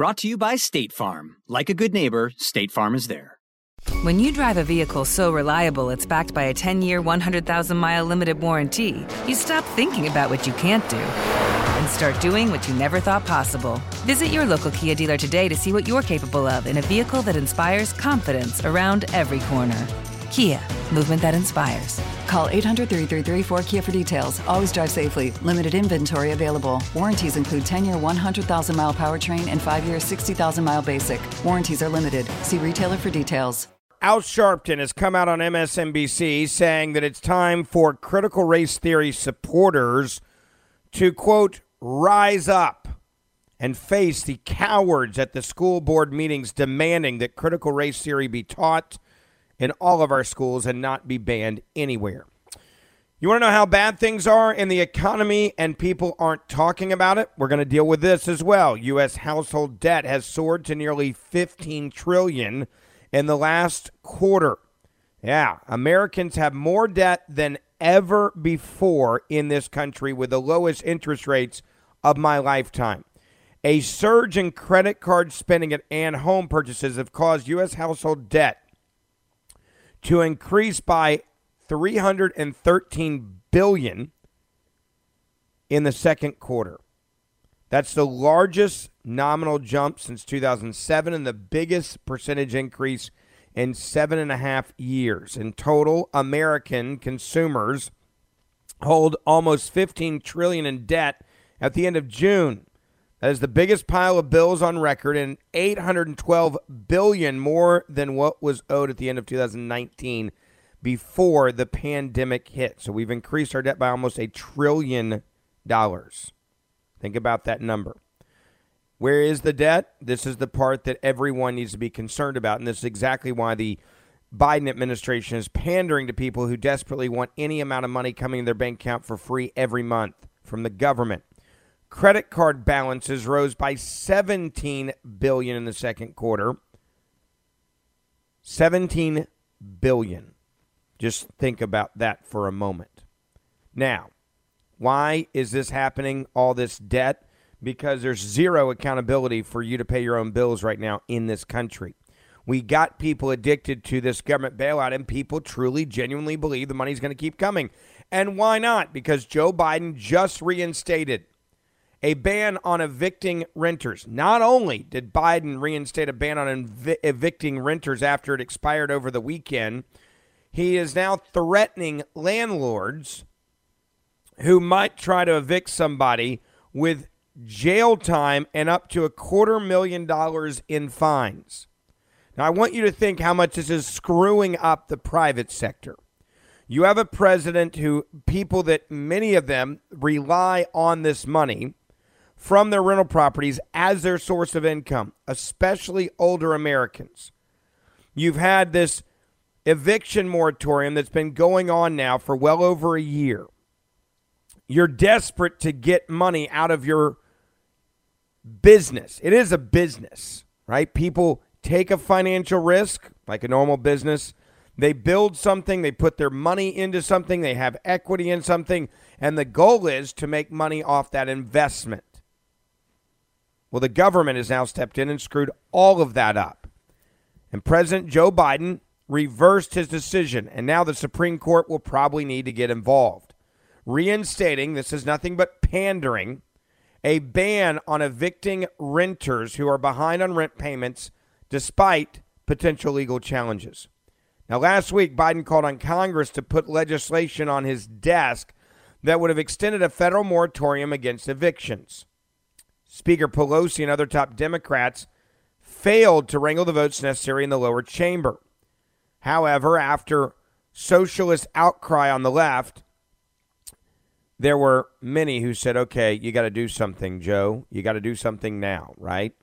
Brought to you by State Farm. Like a good neighbor, State Farm is there. When you drive a vehicle so reliable it's backed by a 10 year, 100,000 mile limited warranty, you stop thinking about what you can't do and start doing what you never thought possible. Visit your local Kia dealer today to see what you're capable of in a vehicle that inspires confidence around every corner. Kia, movement that inspires. Call 800 333 4KIA for details. Always drive safely. Limited inventory available. Warranties include 10 year 100,000 mile powertrain and 5 year 60,000 mile basic. Warranties are limited. See retailer for details. Al Sharpton has come out on MSNBC saying that it's time for critical race theory supporters to, quote, rise up and face the cowards at the school board meetings demanding that critical race theory be taught in all of our schools and not be banned anywhere. You want to know how bad things are in the economy and people aren't talking about it? We're going to deal with this as well. US household debt has soared to nearly 15 trillion in the last quarter. Yeah, Americans have more debt than ever before in this country with the lowest interest rates of my lifetime. A surge in credit card spending and home purchases have caused U.S. household debt to increase by 313 billion in the second quarter. That's the largest nominal jump since 2007 and the biggest percentage increase in seven and a half years. In total, American consumers hold almost 15 trillion in debt at the end of June. That is the biggest pile of bills on record and 812 billion more than what was owed at the end of 2019 before the pandemic hit. So we've increased our debt by almost a trillion dollars. Think about that number. Where is the debt? This is the part that everyone needs to be concerned about. And this is exactly why the Biden administration is pandering to people who desperately want any amount of money coming in their bank account for free every month from the government. Credit card balances rose by 17 billion in the second quarter. 17 billion. Just think about that for a moment. Now, why is this happening? All this debt? Because there's zero accountability for you to pay your own bills right now in this country. We got people addicted to this government bailout, and people truly, genuinely believe the money's going to keep coming. And why not? Because Joe Biden just reinstated a ban on evicting renters. Not only did Biden reinstate a ban on ev- evicting renters after it expired over the weekend, he is now threatening landlords who might try to evict somebody with jail time and up to a quarter million dollars in fines. Now, I want you to think how much this is screwing up the private sector. You have a president who people that many of them rely on this money from their rental properties as their source of income, especially older Americans. You've had this eviction moratorium that's been going on now for well over a year. You're desperate to get money out of your business. It is a business, right? People take a financial risk like a normal business. They build something, they put their money into something, they have equity in something, and the goal is to make money off that investment. Well, the government has now stepped in and screwed all of that up. And President Joe Biden reversed his decision, and now the Supreme Court will probably need to get involved. Reinstating, this is nothing but pandering, a ban on evicting renters who are behind on rent payments despite potential legal challenges. Now, last week, Biden called on Congress to put legislation on his desk that would have extended a federal moratorium against evictions. Speaker Pelosi and other top Democrats failed to wrangle the votes necessary in the lower chamber. However, after socialist outcry on the left, there were many who said, okay, you got to do something, Joe. You got to do something now, right?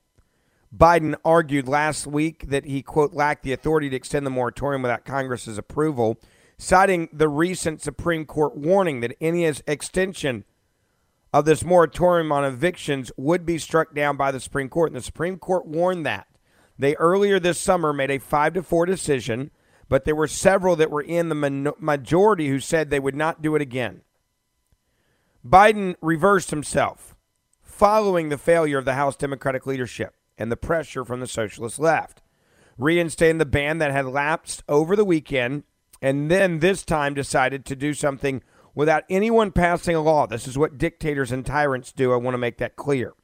Biden argued last week that he, quote, lacked the authority to extend the moratorium without Congress's approval, citing the recent Supreme Court warning that any extension of this moratorium on evictions would be struck down by the Supreme Court. And the Supreme Court warned that. They earlier this summer made a 5 to 4 decision, but there were several that were in the majority who said they would not do it again. Biden reversed himself following the failure of the House Democratic leadership and the pressure from the socialist left, reinstating the ban that had lapsed over the weekend, and then this time decided to do something without anyone passing a law. This is what dictators and tyrants do. I want to make that clear.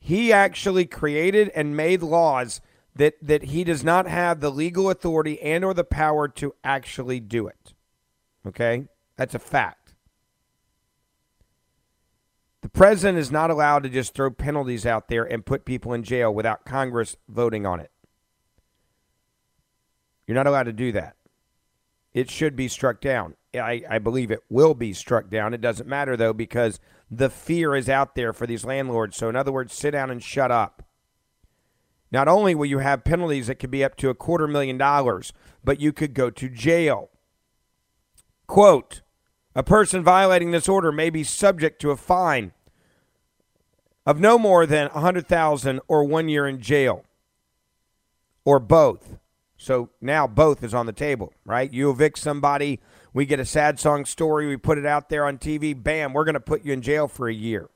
He actually created and made laws that, that he does not have the legal authority and or the power to actually do it. Okay? That's a fact. The president is not allowed to just throw penalties out there and put people in jail without Congress voting on it. You're not allowed to do that. It should be struck down. I, I believe it will be struck down. It doesn't matter, though, because the fear is out there for these landlords. So, in other words, sit down and shut up. Not only will you have penalties that could be up to a quarter million dollars, but you could go to jail. Quote A person violating this order may be subject to a fine of no more than a 100000 or one year in jail, or both. So now both is on the table, right? You evict somebody, we get a sad song story, we put it out there on TV, bam, we're going to put you in jail for a year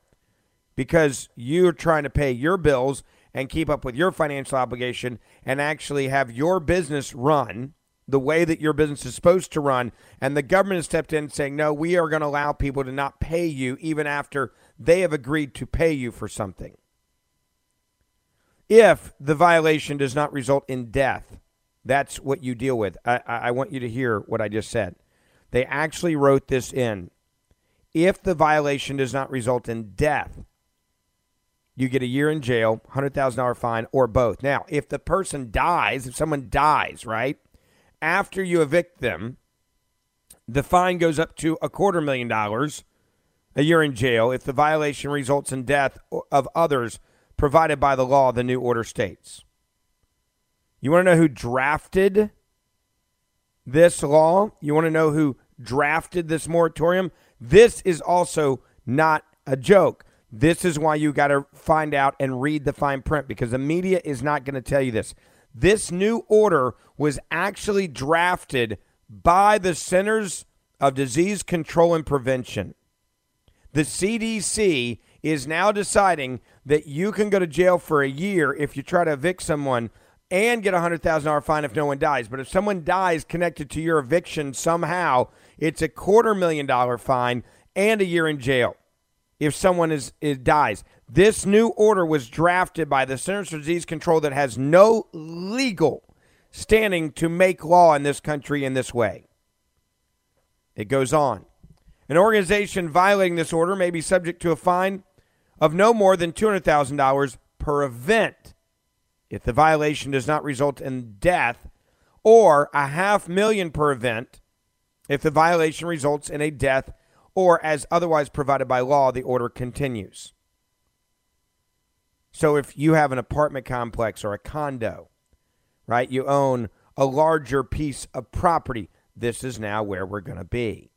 because you're trying to pay your bills and keep up with your financial obligation and actually have your business run the way that your business is supposed to run. And the government has stepped in saying, no, we are going to allow people to not pay you even after they have agreed to pay you for something. If the violation does not result in death, that's what you deal with. I, I want you to hear what I just said. They actually wrote this in. If the violation does not result in death, you get a year in jail, $100,000 fine, or both. Now, if the person dies, if someone dies, right, after you evict them, the fine goes up to a quarter million dollars, a year in jail, if the violation results in death of others provided by the law, the new order states. You want to know who drafted this law? You want to know who drafted this moratorium? This is also not a joke. This is why you got to find out and read the fine print because the media is not going to tell you this. This new order was actually drafted by the Centers of Disease Control and Prevention. The CDC is now deciding that you can go to jail for a year if you try to evict someone and get a $100,000 fine if no one dies. But if someone dies connected to your eviction somehow, it's a quarter million dollar fine and a year in jail if someone is, dies. This new order was drafted by the Centers for Disease Control that has no legal standing to make law in this country in this way. It goes on. An organization violating this order may be subject to a fine of no more than $200,000 per event if the violation does not result in death, or a half million per event if the violation results in a death or as otherwise provided by law, the order continues. So if you have an apartment complex or a condo, right, you own a larger piece of property, this is now where we're going to be.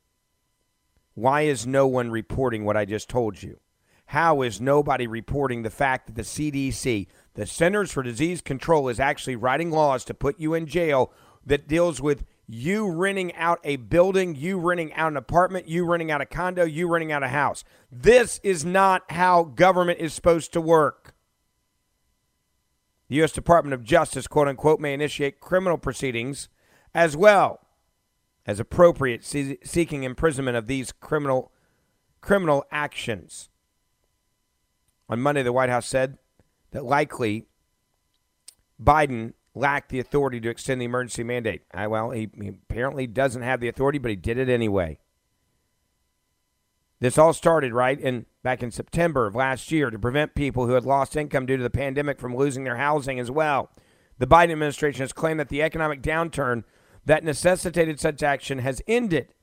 Why is no one reporting what I just told you? how is nobody reporting the fact that the CDC, the Centers for Disease Control, is actually writing laws to put you in jail that deals with you renting out a building, you renting out an apartment, you renting out a condo, you renting out a house. This is not how government is supposed to work. The U.S. Department of Justice, quote unquote, may initiate criminal proceedings as well as appropriate seeking imprisonment of these criminal criminal actions. On Monday, the White House said that likely Biden lacked the authority to extend the emergency mandate. I, well, he, he apparently doesn't have the authority, but he did it anyway. This all started right in back in September of last year to prevent people who had lost income due to the pandemic from losing their housing as well. The Biden administration has claimed that the economic downturn that necessitated such action has ended,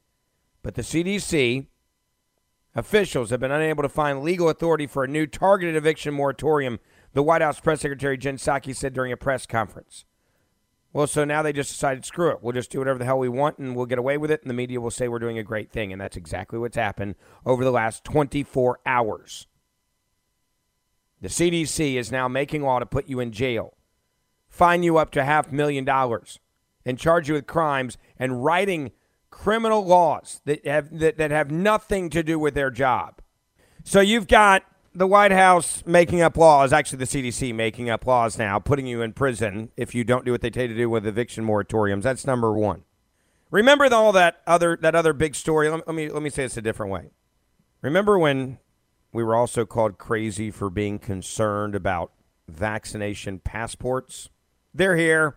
but the CDC officials have been unable to find legal authority for a new targeted eviction moratorium, the White House press secretary Jen Psaki said during a press conference. Well, so now they just decided, screw it. We'll just do whatever the hell we want and we'll get away with it, and the media will say we're doing a great thing. And that's exactly what's happened over the last 24 hours. The CDC is now making law to put you in jail, fine you up to half million dollars, and charge you with crimes and writing criminal laws that have that, that have nothing to do with their job. So you've got the White House making up laws, actually the CDC making up laws now, putting you in prison if you don't do what they tell you to do with eviction moratoriums. That's number one. Remember all that other that other big story. Let, me let me say this a different way. Remember when we were also called crazy for being concerned about vaccination passports? They're here.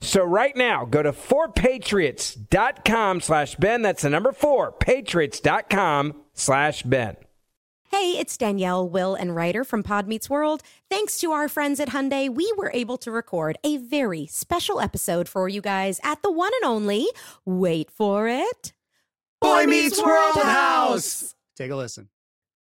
So right now, go to 4patriots.com slash Ben. That's the number 4, patriots.com slash Ben. Hey, it's Danielle, Will, and Ryder from Pod Meets World. Thanks to our friends at Hyundai, we were able to record a very special episode for you guys at the one and only, wait for it, Boy Meets World House. Take a listen.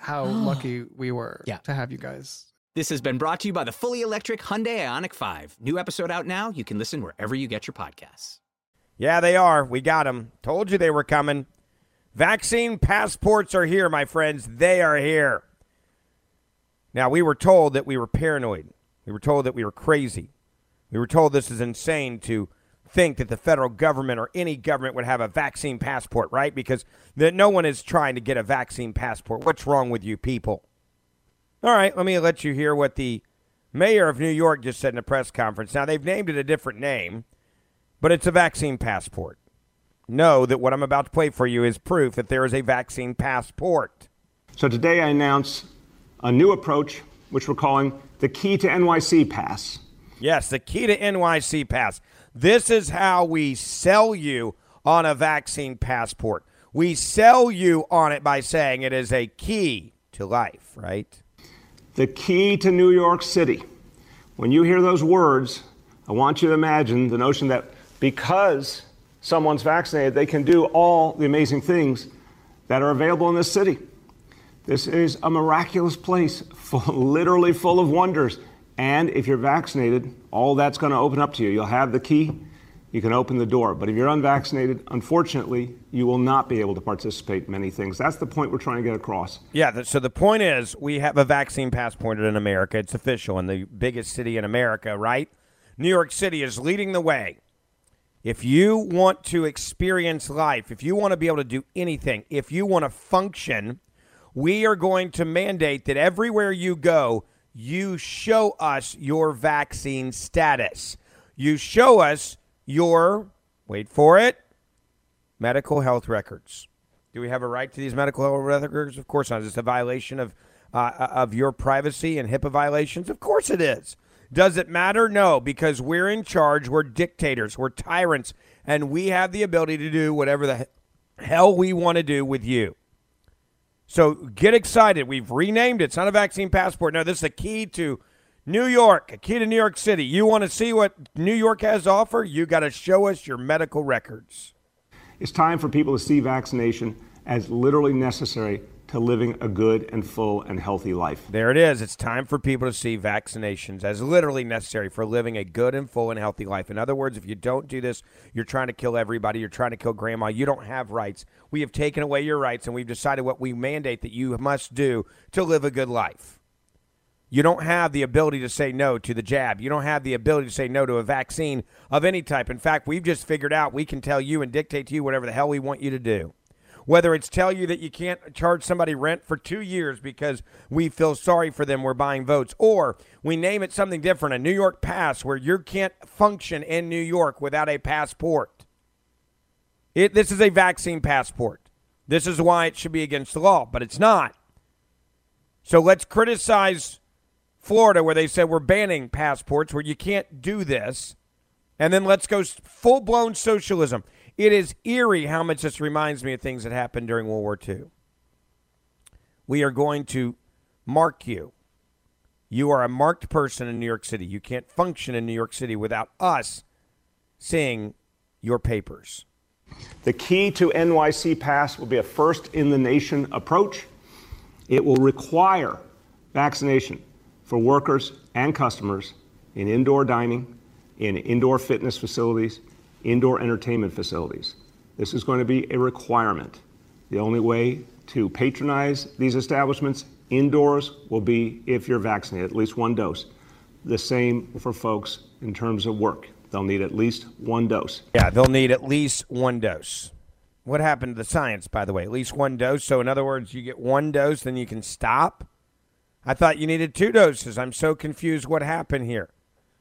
how lucky we were Yeah. to have you guys. This has been brought to you by the fully electric Hyundai Ioniq 5. New episode out now. You can listen wherever you get your podcasts. Yeah, they are. We got them. Told you they were coming. Vaccine passports are here, my friends. They are here. Now, we were told that we were paranoid. We were told that we were crazy. We were told this is insane to think that the federal government or any government would have a vaccine passport, right? Because that no one is trying to get a vaccine passport. What's wrong with you people? All right, let me let you hear what the mayor of New York just said in a press conference. Now, they've named it a different name, but it's a vaccine passport. Know that what I'm about to play for you is proof that there is a vaccine passport. So today I announce a new approach, which we're calling the Key to NYC Pass. Yes, the key to NYC Pass. This is how we sell you on a vaccine passport. We sell you on it by saying it is a key to life, right? The key to New York City. When you hear those words, I want you to imagine the notion that because someone's vaccinated, they can do all the amazing things that are available in this city. This is a miraculous place, full, literally full of wonders. And if you're vaccinated, all that's going to open up to you. You'll have the key, you can open the door. But if you're unvaccinated, unfortunately, you will not be able to participate in many things. That's the point we're trying to get across. Yeah, so the point is we have a vaccine passport in America. It's official in the biggest city in America, right? New York City is leading the way. If you want to experience life, if you want to be able to do anything, if you want to function, we are going to mandate that everywhere you go, you show us your vaccine status. You show us your, wait for it, medical health records. Do we have a right to these medical health records? Of course not. Is this a violation of uh, of your privacy and HIPAA violations? Of course it is. Does it matter? No, because we're in charge. We're dictators. We're tyrants, and we have the ability to do whatever the hell we want to do with you. So get excited. We've renamed it. It's not a vaccine passport. No, this is a key to New York, a key to New York City. You want to see what New York has to offer? You got to show us your medical records. It's time for people to see vaccination as literally necessary to living a good and full and healthy life. There it is. It's time for people to see vaccinations as literally necessary for living a good and full and healthy life. In other words, if you don't do this, you're trying to kill everybody. You're trying to kill grandma. You don't have rights. We have taken away your rights and we've decided what we mandate that you must do to live a good life. You don't have the ability to say no to the jab. You don't have the ability to say no to a vaccine of any type. In fact, we've just figured out we can tell you and dictate to you whatever the hell we want you to do. Whether it's tell you that you can't charge somebody rent for two years because we feel sorry for them, we're buying votes, or we name it something different, a New York pass where you can't function in New York without a passport. It, this is a vaccine passport. This is why it should be against the law, but it's not. So let's criticize Florida where they said we're banning passports where you can't do this. And then let's go full blown socialism. It is eerie how much this reminds me of things that happened during World War II. We are going to mark you. You are a marked person in New York City. You can't function in New York City without us seeing your papers. The key to NYC Pass will be a first in the nation approach. It will require vaccination for workers and customers in indoor dining, in indoor fitness facilities, indoor entertainment facilities. This is going to be a requirement. The only way to patronize these establishments indoors will be if you're vaccinated, at least one dose. The same for folks in terms of work. They'll need at least one dose. Yeah, they'll need at least one dose. What happened to the science, by the way? At least one dose. So, in other words, you get one dose, then you can stop. I thought you needed two doses. I'm so confused. What happened here?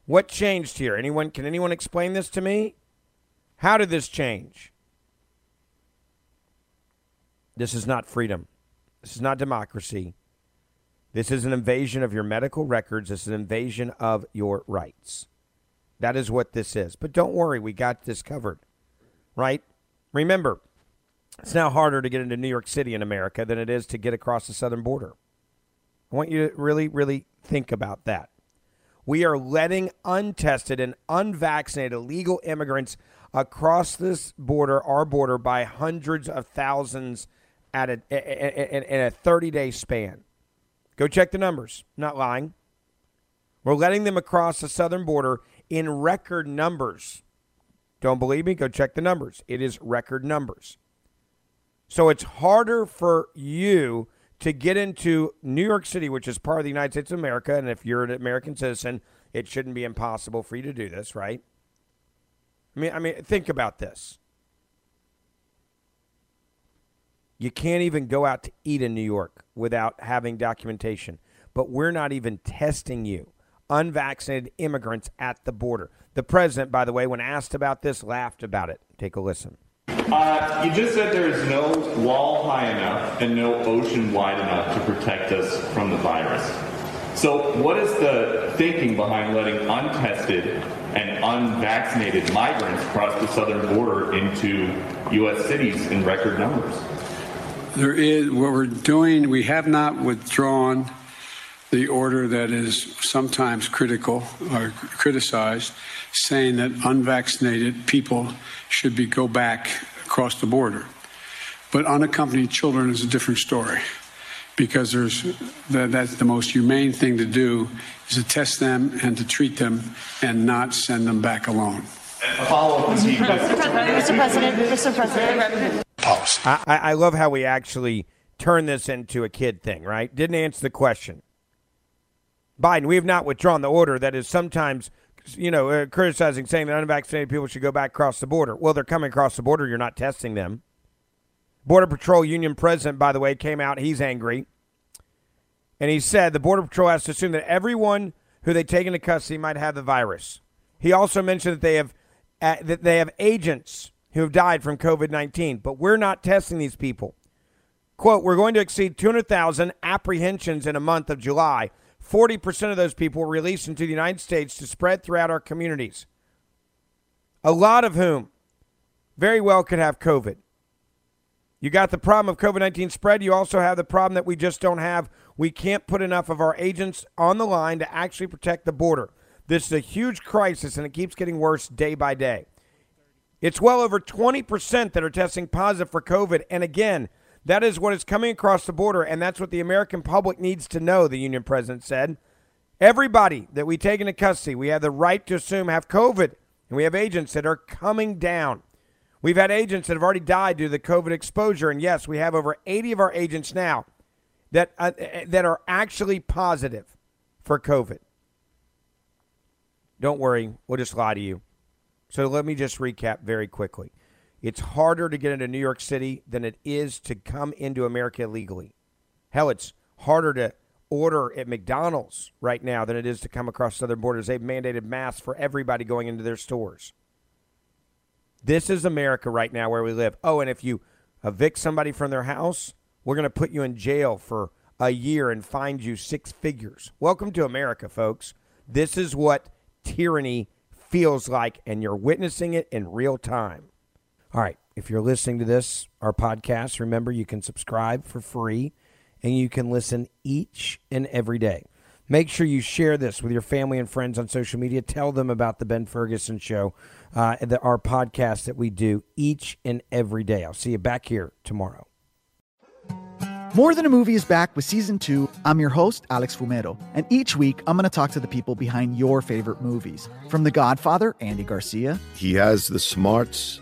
What changed here? Anyone? Can anyone explain this to me? How did this change? This is not freedom. This is not democracy. This is an invasion of your medical records. This is an invasion of your rights. That is what this is. But don't worry, we got this covered, right? Remember, it's now harder to get into New York City in America than it is to get across the southern border. I want you to really, really think about that. We are letting untested and unvaccinated illegal immigrants across this border, our border, by hundreds of thousands at a, in a 30 day span. Go check the numbers. Not lying. We're letting them across the southern border in record numbers. Don't believe me? Go check the numbers. It is record numbers. So it's harder for you to get into New York City, which is part of the United States of America. And if you're an American citizen, it shouldn't be impossible for you to do this, right? I mean, I mean, think about this. You can't even go out to eat in New York without having documentation. But we're not even testing you, unvaccinated immigrants at the border. The president, by the way, when asked about this, laughed about it. Take a listen. Uh, you just said there's no wall high enough and no ocean wide enough to protect us from the virus. So, what is the thinking behind letting untested and unvaccinated migrants cross the southern border into U.S. cities in record numbers? There is what we're doing. We have not withdrawn the order that is sometimes critical or criticized, saying that unvaccinated people should be go back across the border. But unaccompanied children is a different story because there's the, that's the most humane thing to do is to test them and to treat them and not send them back alone. Follow up, Mr. President, Mr. President. I, I love how we actually turn this into a kid thing, right? Didn't answer the question. Biden, we have not withdrawn the order that is sometimes, you know, uh, criticizing, saying that unvaccinated people should go back across the border. Well, they're coming across the border. You're not testing them. Border Patrol Union president, by the way, came out. He's angry. And he said the Border Patrol has to assume that everyone who they take into custody might have the virus. He also mentioned that they have uh, that they have agents who have died from COVID 19, but we're not testing these people. Quote, we're going to exceed 200,000 apprehensions in a month of July. 40% of those people were released into the United States to spread throughout our communities, a lot of whom very well could have COVID. You got the problem of COVID 19 spread. You also have the problem that we just don't have. We can't put enough of our agents on the line to actually protect the border. This is a huge crisis, and it keeps getting worse day by day. It's well over 20% that are testing positive for COVID. And again, that is what is coming across the border, and that's what the American public needs to know, the union president said. Everybody that we take into custody, we have the right to assume have COVID, and we have agents that are coming down. We've had agents that have already died due to the COVID exposure, and yes, we have over 80 of our agents now that uh, that are actually positive for COVID. Don't worry, we'll just lie to you. So let me just recap very quickly. It's harder to get into New York City than it is to come into America legally. Hell, it's harder to order at McDonald's right now than it is to come across southern borders. They've mandated masks for everybody going into their stores. This is America right now where we live. Oh, and if you evict somebody from their house, we're going to put you in jail for a year and find you six figures. Welcome to America, folks. This is what tyranny feels like, and you're witnessing it in real time. All right, if you're listening to this, our podcast, remember you can subscribe for free and you can listen each and every day. Make sure you share this with your family and friends on social media. Tell them about the Ben Ferguson Show, uh, the, our podcast that we do each and every day. I'll see you back here tomorrow. More Than a Movie is back with season two. I'm your host, Alex Fumero, and each week I'm going to talk to the people behind your favorite movies. From The Godfather, Andy Garcia. He has the smarts